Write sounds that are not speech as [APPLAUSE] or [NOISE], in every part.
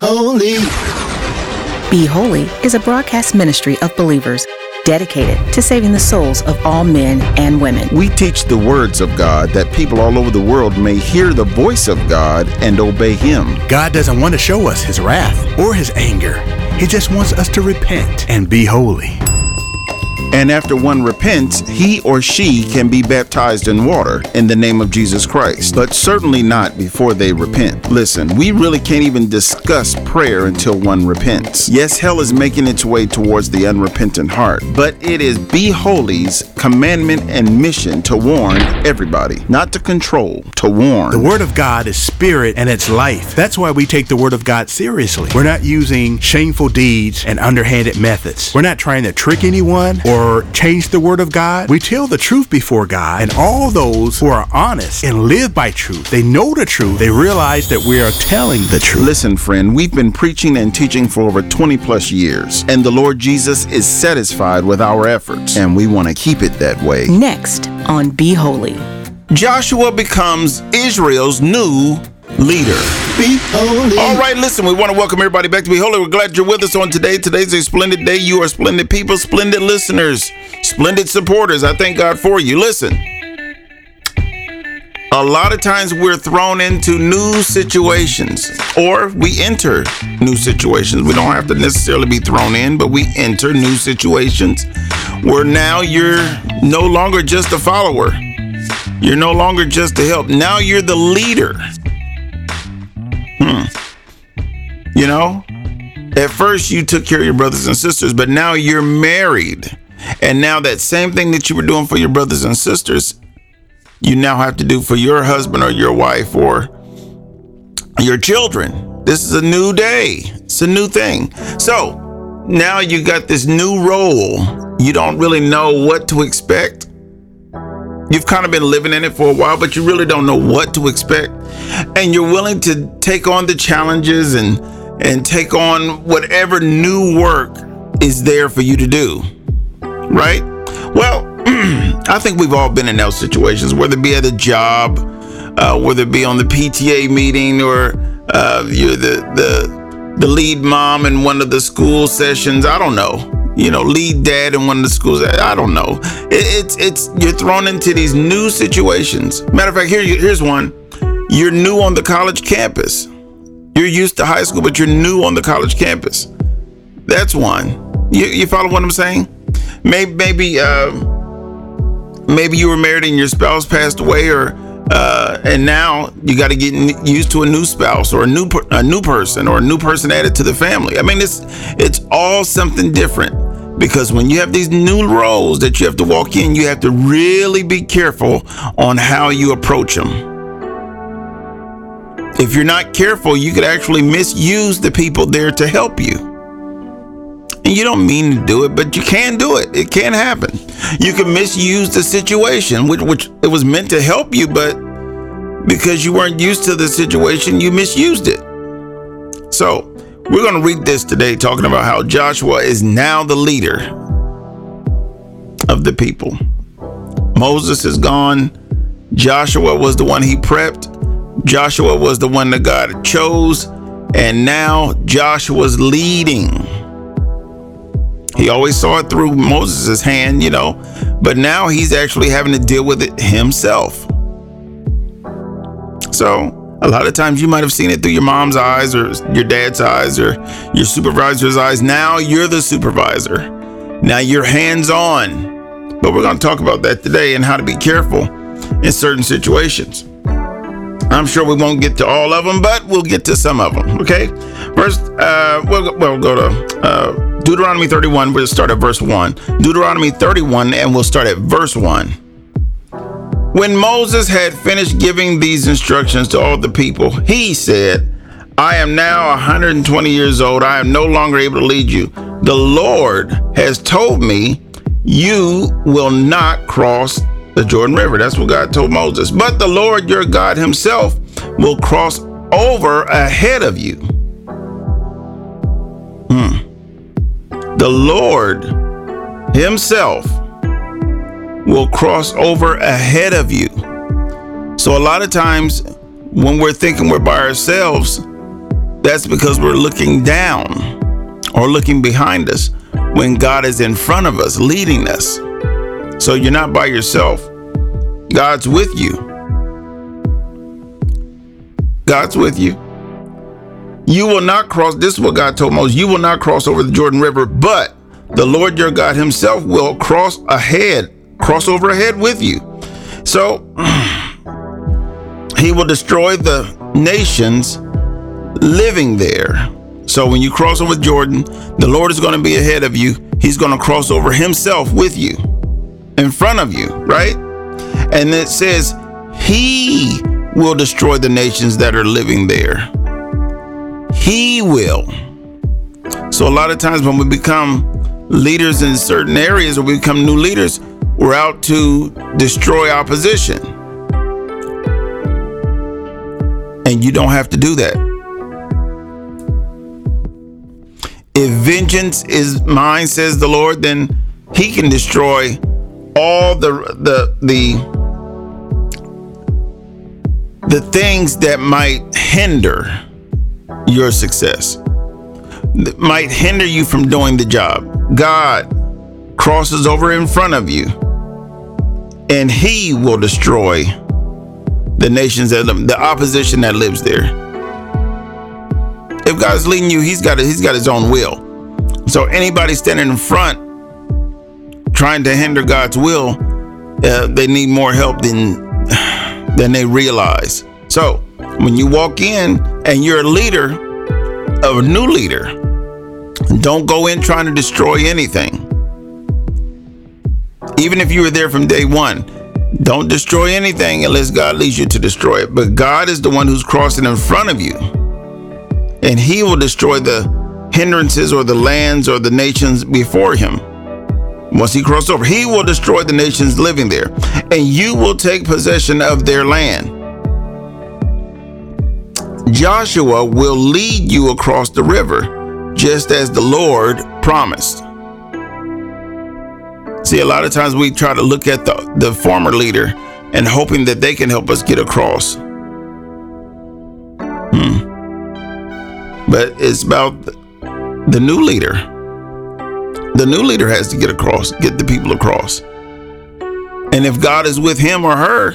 holy. Be Holy is a broadcast ministry of believers dedicated to saving the souls of all men and women. We teach the words of God that people all over the world may hear the voice of God and obey Him. God doesn't want to show us His wrath or His anger. He just wants us to repent and be holy. And after one repents, he or she can be baptized in water in the name of Jesus Christ, but certainly not before they repent. Listen, we really can't even discuss prayer until one repents. Yes, hell is making its way towards the unrepentant heart, but it is Be Holy's commandment and mission to warn everybody, not to control, to warn. The Word of God is spirit and it's life. That's why we take the Word of God seriously. We're not using shameful deeds and underhanded methods. We're not trying to trick anyone or or change the word of God. We tell the truth before God, and all those who are honest and live by truth, they know the truth, they realize that we are telling the truth. Listen, friend, we've been preaching and teaching for over 20 plus years, and the Lord Jesus is satisfied with our efforts, and we want to keep it that way. Next on Be Holy. Joshua becomes Israel's new leader. Be holy. All right, listen, we want to welcome everybody back to Be Holy. We're glad you're with us on today. Today's a splendid day. You are splendid people, splendid listeners, splendid supporters. I thank God for you. Listen, a lot of times we're thrown into new situations or we enter new situations. We don't have to necessarily be thrown in, but we enter new situations where now you're no longer just a follower. You're no longer just a help. Now you're the leader. You know, at first you took care of your brothers and sisters, but now you're married. And now that same thing that you were doing for your brothers and sisters, you now have to do for your husband or your wife or your children. This is a new day. It's a new thing. So now you got this new role. You don't really know what to expect. You've kind of been living in it for a while, but you really don't know what to expect. And you're willing to take on the challenges and and take on whatever new work is there for you to do. Right? Well, [CLEARS THROAT] I think we've all been in those situations, whether it be at a job, uh, whether it be on the PTA meeting or uh, you're the, the the lead mom in one of the school sessions. I don't know you know, lead dad in one of the schools. I don't know. It, it's it's you're thrown into these new situations. Matter of fact, here here's one. You're new on the college campus. You're used to high school, but you're new on the college campus. That's one. You, you follow what I'm saying? Maybe maybe uh, maybe you were married and your spouse passed away, or uh, and now you got to get used to a new spouse or a new a new person or a new person added to the family. I mean, it's it's all something different because when you have these new roles that you have to walk in, you have to really be careful on how you approach them. If you're not careful, you could actually misuse the people there to help you. And you don't mean to do it, but you can do it. It can happen. You can misuse the situation, which, which it was meant to help you, but because you weren't used to the situation, you misused it. So, we're going to read this today, talking about how Joshua is now the leader of the people. Moses is gone. Joshua was the one he prepped. Joshua was the one that God chose. And now Joshua's leading. He always saw it through Moses' hand, you know, but now he's actually having to deal with it himself. So a lot of times you might have seen it through your mom's eyes or your dad's eyes or your supervisor's eyes. Now you're the supervisor. Now you're hands on. But we're going to talk about that today and how to be careful in certain situations. I'm sure we won't get to all of them, but we'll get to some of them. Okay. First, uh, we'll, we'll go to uh, Deuteronomy 31. We'll start at verse 1. Deuteronomy 31, and we'll start at verse 1. When Moses had finished giving these instructions to all the people, he said, I am now 120 years old. I am no longer able to lead you. The Lord has told me you will not cross the Jordan River. That's what God told Moses. But the Lord your God himself will cross over ahead of you. Hmm. The Lord himself will cross over ahead of you. So a lot of times when we're thinking we're by ourselves, That's because we're looking down or looking behind us when God is in front of us, leading us. So you're not by yourself. God's with you. God's with you. You will not cross, this is what God told Moses, you will not cross over the Jordan River, but the Lord your God himself will cross ahead, cross over ahead with you. So [CLEARS THROAT] he will destroy the nations living there. So when you cross over Jordan, the Lord is going to be ahead of you. He's going to cross over himself with you, in front of you, right? And it says, He will destroy the nations that are living there. He will. So a lot of times when we become leaders in certain areas or we become new leaders, we're out to destroy opposition. And you don't have to do that. If vengeance is mine, says the Lord, then he can destroy all the the the the things that might hinder your success. That might hinder you from doing the job. God crosses over in front of you and he will destroy the nations that the opposition that lives there if God's leading you, He's got He's got His own will. So anybody standing in front trying to hinder God's will, uh, they need more help than than they realize. So when you walk in and you're a leader of a new leader, don't go in trying to destroy anything. Even if you were there from day one, don't destroy anything unless God leads you to destroy it. But God is the one who's crossing in front of you and he will destroy the hindrances or the lands or the nations before him. Once he crosses over, he will destroy the nations living there, and you will take possession of their land. Joshua will lead you across the river, just as the Lord promised. See, a lot of times we try to look at the, the former leader and hoping that they can help us get across. Hmm. but it's about the new leader. The new leader has to get across, get the people across. And if God is with him or her,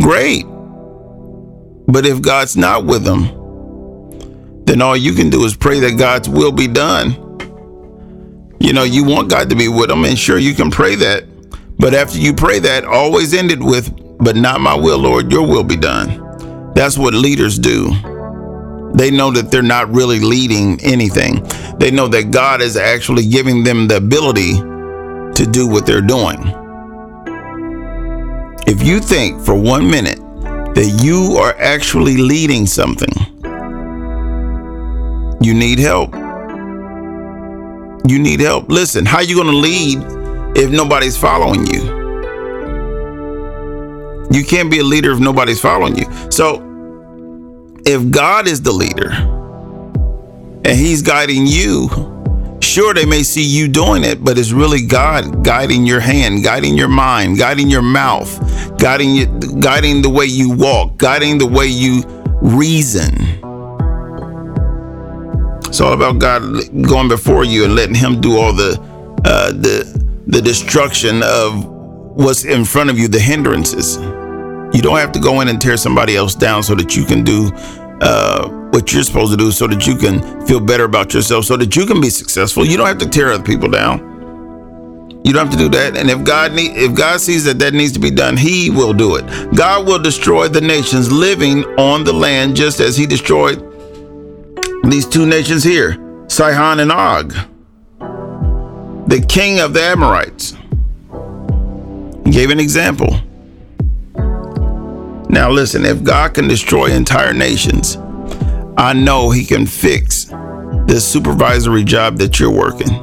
great. But if God's not with them, then all you can do is pray that God's will be done. You know, you want God to be with them, and sure, you can pray that. But after you pray that, always end it with, But not my will, Lord, your will be done. That's what leaders do. They know that they're not really leading anything. They know that God is actually giving them the ability to do what they're doing. If you think for one minute that you are actually leading something, you need help. You need help. Listen, how are you going to lead if nobody's following you? You can't be a leader if nobody's following you. So if God is the leader and He's guiding you, sure, they may see you doing it, but it's really God guiding your hand, guiding your mind, guiding your mouth, guiding you, guiding the way you walk, guiding the way you reason. It's all about God going before you and letting Him do all the uh, the the destruction of what's in front of you, the hindrances. You don't have to go in and tear somebody else down so that you can do uh, what you're supposed to do, so that you can feel better about yourself, so that you can be successful. You don't have to tear other people down. You don't have to do that. And if God need, if God sees that that needs to be done, He will do it. God will destroy the nations living on the land, just as He destroyed these two nations here, Sihon and Og, the king of the Amorites. He gave an example. Now, listen, if God can destroy entire nations, I know He can fix the supervisory job that you're working,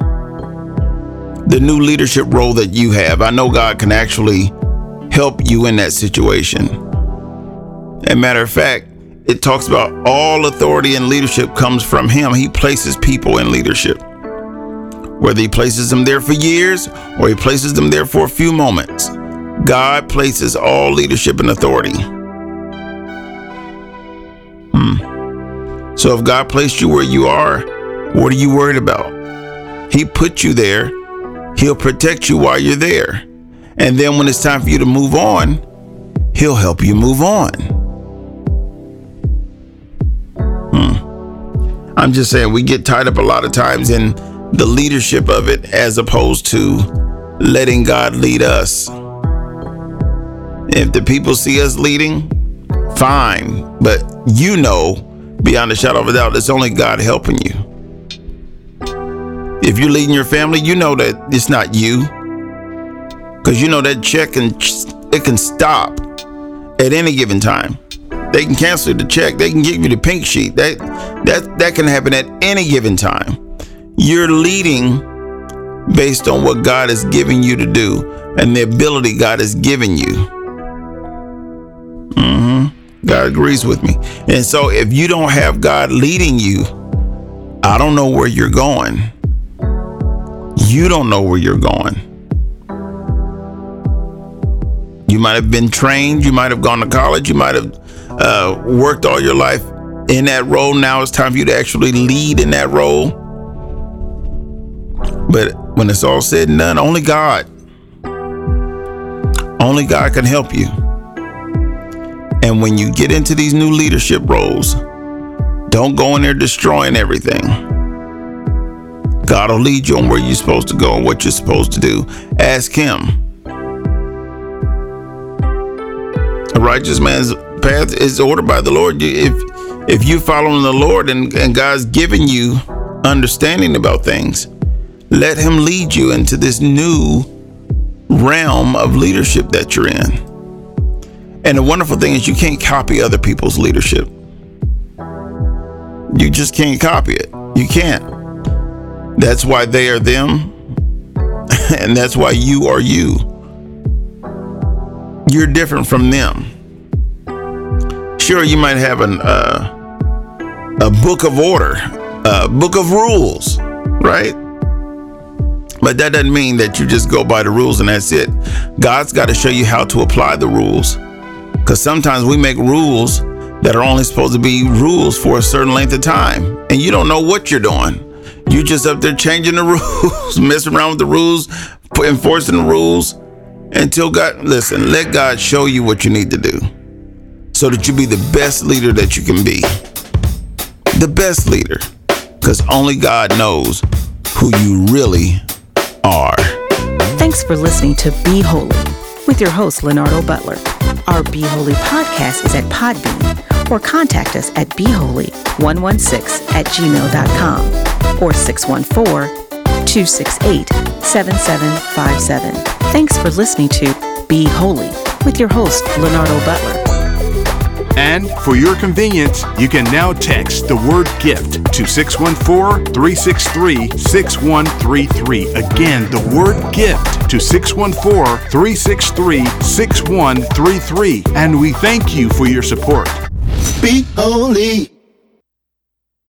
the new leadership role that you have. I know God can actually help you in that situation. And matter of fact, it talks about all authority and leadership comes from Him. He places people in leadership. Whether He places them there for years or He places them there for a few moments. God places all leadership and authority. Hmm. So if God placed you where you are, what are you worried about? He put you there. He'll protect you while you're there. And then when it's time for you to move on, He'll help you move on. Hmm. I'm just saying, we get tied up a lot of times in the leadership of it as opposed to letting God lead us. If the people see us leading, fine. But you know, beyond a shadow of a doubt, it's only God helping you. If you're leading your family, you know that it's not you. Because you know that check and it can stop at any given time. They can cancel the check. They can give you the pink sheet. That that that can happen at any given time. You're leading based on what God is giving you to do and the ability God has given you. Mm-hmm. God agrees with me. And so if you don't have God leading you, I don't know where you're going. You don't know where you're going. You might have been trained, you might have gone to college, you might have uh, worked all your life in that role. Now it's time for you to actually lead in that role. But when it's all said and done, only God, only God can help you. And when you get into these new leadership roles, don't go in there destroying everything. God will lead you on where you're supposed to go and what you're supposed to do. Ask Him. A righteous man's path is ordered by the Lord. If if you're following the Lord and, and God's giving you understanding about things, let Him lead you into this new realm of leadership that you're in. And the wonderful thing is, you can't copy other people's leadership. You just can't copy it. You can't. That's why they are them, [LAUGHS] and that's why you are you. You're different from them. Sure, you might have an uh, a book of order, a book of rules, right? But that doesn't mean that you just go by the rules and that's it. God's got to show you how to apply the rules. Because sometimes we make rules that are only supposed to be rules for a certain length of time, and you don't know what you're doing. You're just up there changing the [LAUGHS] rules, messing around with the rules, enforcing the rules until God, listen, let God show you what you need to do so that you be the best leader that you can be. The best leader. Because only God knows who you really are. Thanks for listening to Be Holy with your host, Leonardo Butler. Our Be Holy podcast is at Podbean or contact us at beholy116 at gmail.com or 614 268 7757. Thanks for listening to Be Holy with your host, Leonardo Butler. And for your convenience, you can now text the word gift to 614 363 6133. Again, the word gift to 614 363 6133. And we thank you for your support. Be holy.